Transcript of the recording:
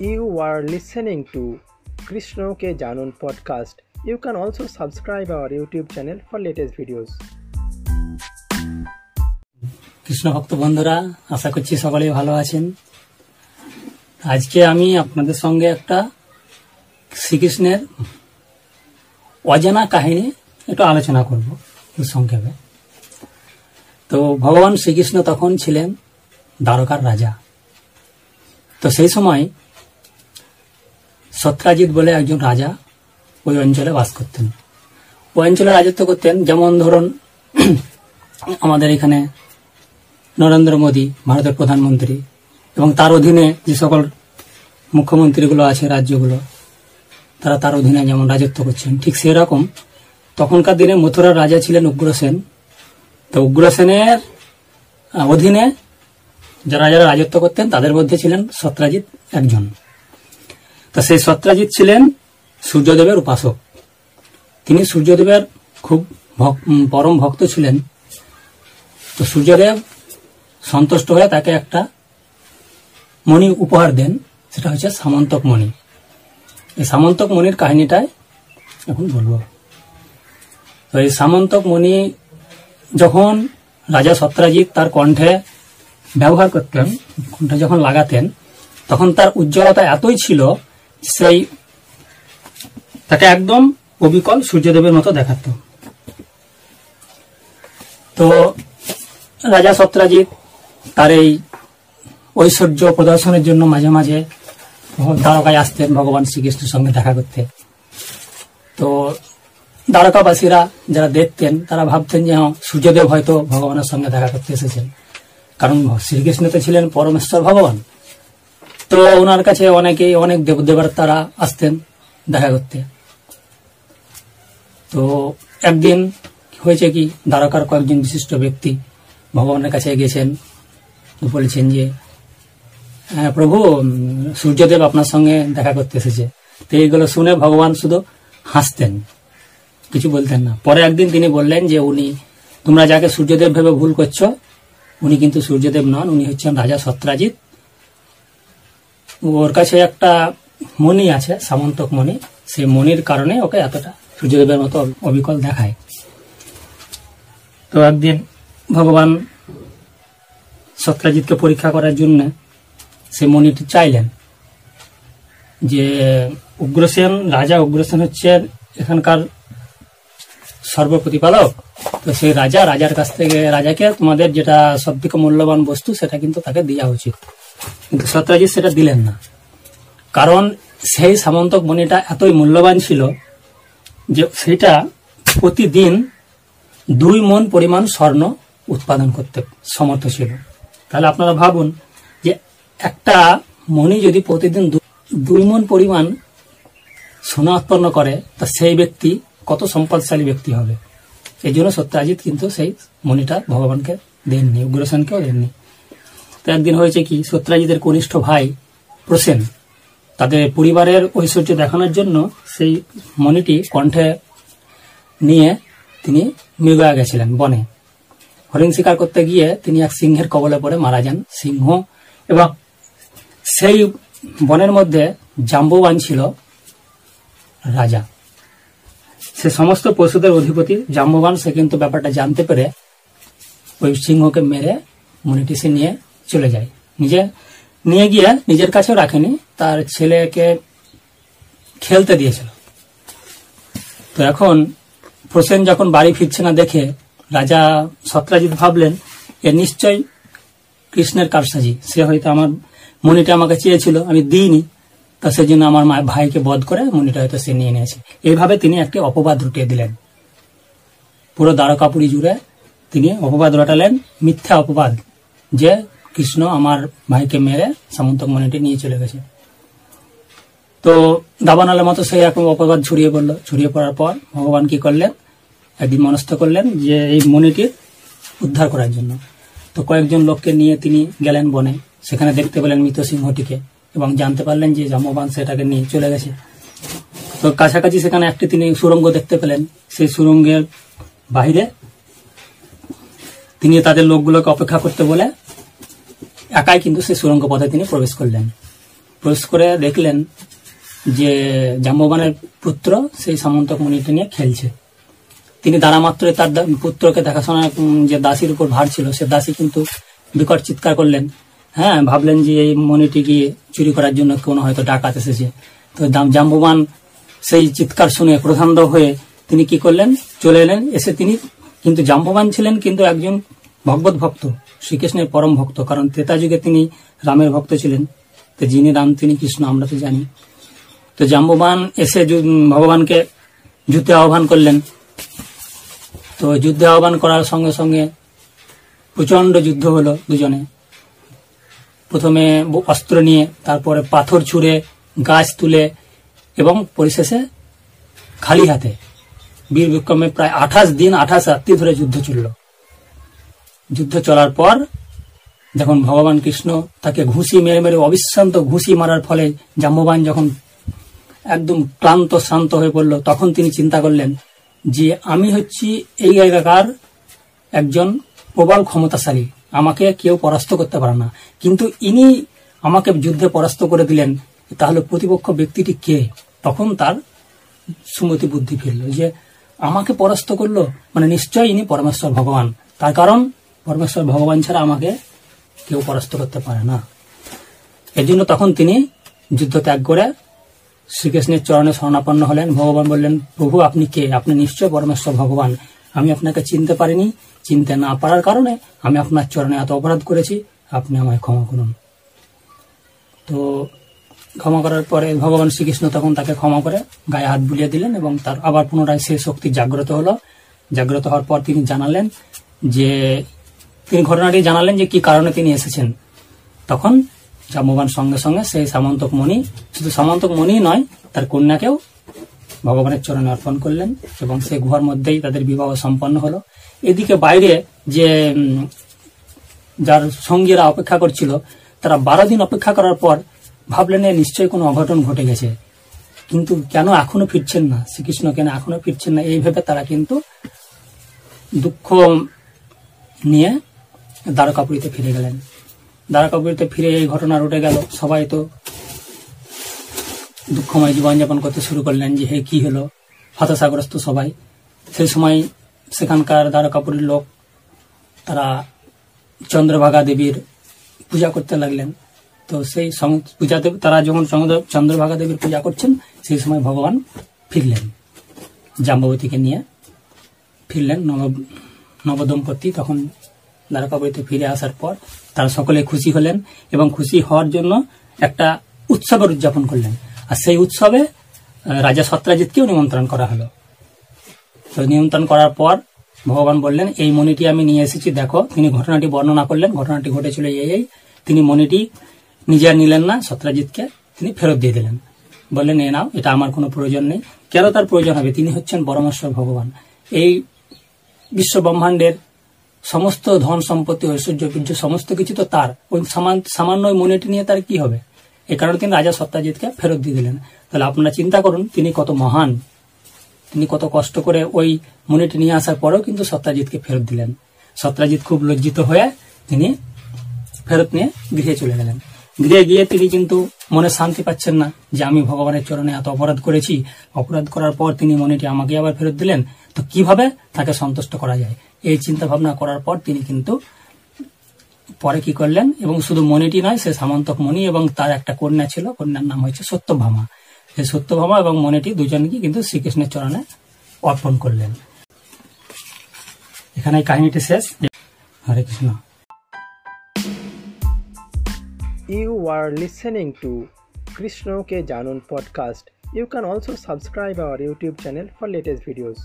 You are listening to Krishna Ke Janun podcast. You can also subscribe our YouTube channel for latest videos. Krishna ভক্ত বন্ধুরা আশা করছি সকলেই ভালো আছেন আজকে আমি আপনাদের সঙ্গে একটা শ্রীকৃষ্ণের অজানা কাহিনী একটু আলোচনা করব সংক্ষেপে তো ভগবান শ্রীকৃষ্ণ তখন ছিলেন দ্বারকার রাজা তো সেই সময় সত্রাজিৎ বলে একজন রাজা ওই অঞ্চলে বাস করতেন। ওই অঞ্চলে রাজত্ব করতেন। যেমন ধরুন, আমাদের এখানে নরেন্দ্র মোদী, ভারতের প্রধানমন্ত্রী, এবং তার অধীনে যে সকল মুখ্যমন্ত্রীগুলো আছে রাজ্যগুলো, তারা তার অধীনে যেমন রাজত্ব করছেন, ঠিক সেরকম তখনকার দিনে মথুরার রাজা ছিলেন উগ্রসেন তো উগ্রসেনের অধীনে যারা যারা রাজত্ব করতেন, তাদের মধ্যে ছিলেন সত্রাজিৎ একজন। তা সেই সত্রাজিৎ ছিলেন সূর্যদেবের উপাসক। তিনি সূর্যদেবের খুব পরম ভক্ত ছিলেন। তো সূর্যদেব সন্তুষ্ট হয়ে তাকে একটা মণি উপহার দেন, সেটা হচ্ছে সামন্তক মণি। এই সামন্তক মণির কাহিনীটাই এখন বলব। তো এই সামন্তক মণি যখন রাজা সত্রাজিৎ তার কণ্ঠে ব্যবহার করতেন, কণ্ঠে যখন লাগাতেন, তখন তার উজ্জ্বলতা এতই ছিল সেই তাকে একদম অবিকল সূর্যদেবের মতো দেখাত। তো রাজা সত্রাজিৎ তার এই ঐশ্বর্য প্রদর্শনের জন্য মাঝে মাঝে দ্বারকায় আসতেন ভগবান শ্রীকৃষ্ণের সঙ্গে দেখা করতে। তো দ্বারকাবাসীরা যারা দেখতেন তারা ভাবতেন যে হ্যাঁ, সূর্যদেব হয়তো ভগবানের সঙ্গে দেখা করতে এসেছেন। কারণ শ্রীকৃষ্ণ তো ছিলেন পরমেশ্বর ভগবান। তো ওনার কাছে অনেকেই, অনেক দেবদেবার তারা আসতেন দেখা করতে। তো একদিন হয়েছে কি, দ্বারকার কয়েকজন বিশিষ্ট ব্যক্তি ভগবানের কাছে গেছেন বলেছেন যে হ্যাঁ প্রভু সূর্যদেব আপনার সঙ্গে দেখা করতে এসেছে। তো এইগুলো শুনে ভগবান শুধু হাসতেন, কিছু বলতেন না। পরে একদিন তিনি বললেন যে, উনি, তোমরা যাকে সূর্যদেব ভেবে ভুল করছ, উনি কিন্তু সূর্যদেব নন, উনি হচ্ছেন রাজা সত্রাজিৎ। ওর কাছে একটা মণি আছে, সামন্তক মণি। সেই মণির কারণে ওকে এতটা সূর্যদেবের মতো অবিকল দেখায়। তো একদিন ভগবান সত্রাজিৎকে পরীক্ষা করার জন্য সে মণিটি চাইলেন যে উগ্রসেন, রাজা উগ্রসেন হচ্ছেন এখানকার সর্বপ্রতিপালক। তো সেই রাজা, রাজার কাছ থেকে, রাজাকে তোমাদের যেটা সব থেকে মূল্যবান বস্তু, সেটা কিন্তু তাকে দেওয়া উচিত। কিন্তু সত্রাজিৎ সেটা দিলেন না। কারণ সেই সামন্তক মণিটা এতই মূল্যবান ছিল যে সেটা প্রতিদিন দুই মন পরিমাণ স্বর্ণ উৎপাদন করতে সমর্থ ছিল। তাহলে আপনারা ভাবুন যে একটা মণি যদি প্রতিদিন দুই মন পরিমাণ সোনা উৎপন্ন করে, তা সেই ব্যক্তি কত সম্পদশালী ব্যক্তি হবে? এই জন্য সত্যাজিৎ কিন্তু সেই মণিটা ভগবানকে দেননি, উগ্রসেনকেও দেননি। তো একদিন হয়েছে কি সত্যাজিতের কনিষ্ঠ ভাই প্রসেন, তাদের পরিবারের ঐশ্বর্য দেখানোর জন্য সেই মণিটি কণ্ঠে নিয়ে তিনি মৃগয়া গেছিলেন বনে। হরিণ শিকার করতে গিয়ে তিনি এক সিংহের কবলে পড়ে মারা যান। সিংহ এবং সেই বনের মধ্যে জাম্বুবান ছিল রাজা। সে সমস্ত পশুদের অধিপতি জাম্বুবান, সে কিন্তু ব্যাপারটা জানতে পেরে ওই সিংহকে মেরে মনিটি সে নিয়ে চলে যায়। নিজে নিয়ে গিয়ে নিজের কাছেও রাখেনি, তার ছেলেকে খেলতে দিয়েছিল। তো এখন প্রসেন যখন বাড়ি ফিরছে না দেখে রাজা সত্রাজিৎ ভাবলেন, এ নিশ্চয় কৃষ্ণের কারসাজি, সে হয়তো আমার মনিটা আমাকে চেয়েছিল, আমি দিইনি। তা সেজন্য আমার ভাইকে বধ করে মনিটা হয়তো সে নিয়ে নিয়েছে। এইভাবে তিনি একটি অপবাদ রুটিয়ে দিলেন। পুরো দ্বারকাপুরি জুড়ে তিনি অপবাদ রটালেন, মিথ্যা অপবাদ, যে কৃষ্ণ আমার ভাইকে মেরে সামন্তক মনিটি নিয়ে চলে গেছে। তো দাবানালের মতো সেই রকম অপবাদ ছড়িয়ে পড়ল। ছড়িয়ে পড়ার পর ভগবান কি করলেন? একদিন মনস্থ করলেন যে এই মণিটির উদ্ধার করার জন্য। তো কয়েকজন লোককে নিয়ে তিনি গেলেন বনে। সেখানে দেখতে পেলেন মৃত সিংহটিকে এবং জানতে পারলেন যে জাম্ববান সেটাকে নিয়ে চলে গেছে। তো কাছাকাছি সেখানে একটি তিনি সুরঙ্গ দেখতে পেলেন। সেই সুরঙ্গের বাইরে তিনি তাদের লোকগুলোকে অপেক্ষা করতে বলে একাই কিন্তু সেই সুরঙ্গ পথে তিনি প্রবেশ করলেন। প্রবেশ করে দেখলেন যে জাম্ববানের পুত্র সেই সামন্তক মণিটি নিয়ে খেলছে। তিনি দ্বারা মাত্রই তার পুত্রকে দেখাশোনা যে দাসীর উপর ভার ছিল, সে দাসী কিন্তু বিকট চিৎকার করলেন। হ্যাঁ ভাবলেন যে এই মণিটি গিয়ে চুরি করার জন্য কোনো হয়তো ডাকাত এসেছে। তো জাম্ববান সেই চিৎকার শুনে প্রধান্দ হয়ে তিনি কি করলেন? চলে এলেন। এসে তিনি কিন্তু জাম্ববান ছিলেন কিন্তু একজন ভগবত ভক্ত। শ্রীকৃষ্ণের পরম ভক্ত। কারণ ত্রেতা যুগে তিনি রামের ভক্ত ছিলেন। তো যিনি রাম, তিনি কৃষ্ণ, আমরা তো জানি। তো জাম্ববান এসে ভগবানকে যুদ্ধে আহ্বান করলেন। তো যুদ্ধে আহ্বান করার সঙ্গে সঙ্গে প্রচণ্ড যুদ্ধ হলো দুজনে। প্রথমে অস্ত্র নিয়ে, তারপরে পাথর ছুঁড়ে, গাছ তুলে এবং পরিশেষে খালি হাতে। বীর বিক্রমে প্রায় আঠাশ দিন, আঠাশ রাত্রি ধরে যুদ্ধ চলল। যুদ্ধ চলার পর যখন ভগবান কৃষ্ণ তাকে ঘুষি মেরে মেরে অবিশ্রান্ত ঘুষি মারার ফলে জাম্ববান যখন একদম ক্লান্ত, শান্ত হয়ে পড়ল, তখন তিনি চিন্তা করলেন যে আমি হচ্ছি এই জায়গাকার একজন প্রবল ক্ষমতাশালী। আমাকে কেউ পরাস্ত করতে পারে না। কিন্তু ইনি আমাকে যুদ্ধে পরাস্ত করে দিলেন, তাহলে প্রতিপক্ষ ব্যক্তিটি কে? তখন তার সুমতি বুদ্ধি ফিরল যে আমাকে পরাস্ত করল মানে নিশ্চয় ইনি পরমেশ্বর ভগবান। তার কারণ পরমেশ্বর ভগবান ছাড়া আমাকে কেউ পরাস্ত করতে পারে না। এর জন্য তখন তিনি যুদ্ধ ত্যাগ করে শ্রীকৃষ্ণের চরণে শরণাপন্ন হলেন। ভগবান বললেন, প্রভু, আপনি কে? আপনি নিশ্চয় পরমেশ্বর ভগবান। আমি আপনাকে চিনতে পারিনি। চিনতে না পারার কারণে আমি আপনার চরণে এত অপরাধ করেছি। আপনি আমায় ক্ষমা করুন। তো ক্ষমা করার পরে ভগবান শ্রীকৃষ্ণ তখন তাকে ক্ষমা করে গায়ে হাত বুলিয়ে দিলেন এবং তার আবার পুনরায় সেই শক্তি জাগ্রত হলো। জাগ্রত হওয়ার পর তিনি জানালেন যে তিনি ঘটনাটি জানালেন যে কি কারণে তিনি এসেছেন। তখন জাম্ববান সঙ্গে সঙ্গে সেই সামন্তক মণি, শুধু সামন্তক মণি নয়, তার কন্যাকেও ভগবানের চরণে অর্পণ করলেন এবং সেই গুহার মধ্যেই তাদের বিবাহ সম্পন্ন হলো। এদিকে বাইরে যে যার সঙ্গীরা অপেক্ষা করছিল, তারা বারো দিন অপেক্ষা করার পর ভাবলেন নিশ্চয়ই কোনো অঘটন ঘটে গেছে। কিন্তু কেন এখনও ফিরছেন না? শ্রীকৃষ্ণ কেন এখনও ফিরছেন না? এই ভেবে তারা কিন্তু দুঃখ নিয়ে দ্বারকাপুরীতে ফিরে গেলেন। দ্বারকাপুরীতে ফিরে এই ঘটনা রটে গেল। সবাই তো দুঃখময় জীবনযাপন করতে শুরু করলেন যে, হে, কি হলো? হতাশাগ্রস্ত সবাই। সেই সময় সেখানকার দ্বারকাপুরীর লোক, তারা চন্দ্রভাগা দেবীর পূজা করতে লাগলেন। তো সেই পূজাতে তারা যখন চন্দ্র- চন্দ্রভাগা দেবীর পূজা করছেন, সেই সময় ভগবান ফিরলেন। জাম্ববতীকে নিয়ে ফিরলেন নব, নবদম্পতি। তখন দ্বারকাপুরীতে ফিরে আসার পর তারা সকলে খুশি হলেন এবং খুশি হওয়ার জন্য একটা উৎসবের উদযাপন করলেন। আর সেই উৎসবে রাজা সত্রাজিৎকেও নিমন্ত্রণ করা হলো। তো নিমন্ত্রণ করার পর ভগবান বললেন, এই মণিটি আমি নিয়ে এসেছি, দেখো, তিনি ঘটনাটি বর্ণনা করলেন, ঘটনাটি ঘটেছিল এই তিনি মণিটি নিজে নিলেন না, সত্রাজিৎকে তিনি ফেরত দিয়ে দিলেন। বললেন, এ নাও, এটা আমার কোনো প্রয়োজন নেই। কেন তার প্রয়োজন হবে? তিনি হচ্ছেন পরমেশ্বর ভগবান। এই বিশ্ব ব্রহ্মাণ্ডের সমস্ত ধন সম্পত্তি, ঐশ্বর্য, বীর্য, সমস্ত কিছু তো তার। ওই সামান- সামান্য মনিটি নিয়ে তার কি হবে? এ কারণে তিনি রাজা সত্যাজিৎকে ফেরত দিয়ে দিলেন। তাহলে আপনারা চিন্তা করুন, তিনি কত মহান। তিনি কত কষ্ট করে ওই মনিটি নিয়ে আসার পরেও কিন্তু সত্যাজিৎকে ফেরত দিলেন। সত্যাজিৎ খুব লজ্জিত হয়ে তিনি ফেরত নিয়ে গৃহে চলে গেলেন। গৃহে গিয়ে তিনি কিন্তু মনে শান্তি পাচ্ছেন না যে আমি ভগবানের চরণে এত অপরাধ করেছি। অপরাধ করার পর তিনি মনেটি আমাকে আবার ফেরত দিলেন। তো কীভাবে তাকে সন্তুষ্ট করা যায়? এই চিন্তা ভাবনা করার পর তিনি কিন্তু পরে কি করলেন? এবং শুধু মণিটি নয়, সে সামন্তক মণি এবং তার একটা কন্যা ছিল। কন্যার নাম হয়েছে সত্যভামা। সেই সত্যভামা এবং মণিটি দুজনকে কিন্তু শ্রীকৃষ্ণের চরণে অর্পণ করলেন। এখানে কাহিনীটি শেষ। হরে Krishna. You are listening to Krishna Ke Janun podcast. You can also subscribe our YouTube channel for latest videos.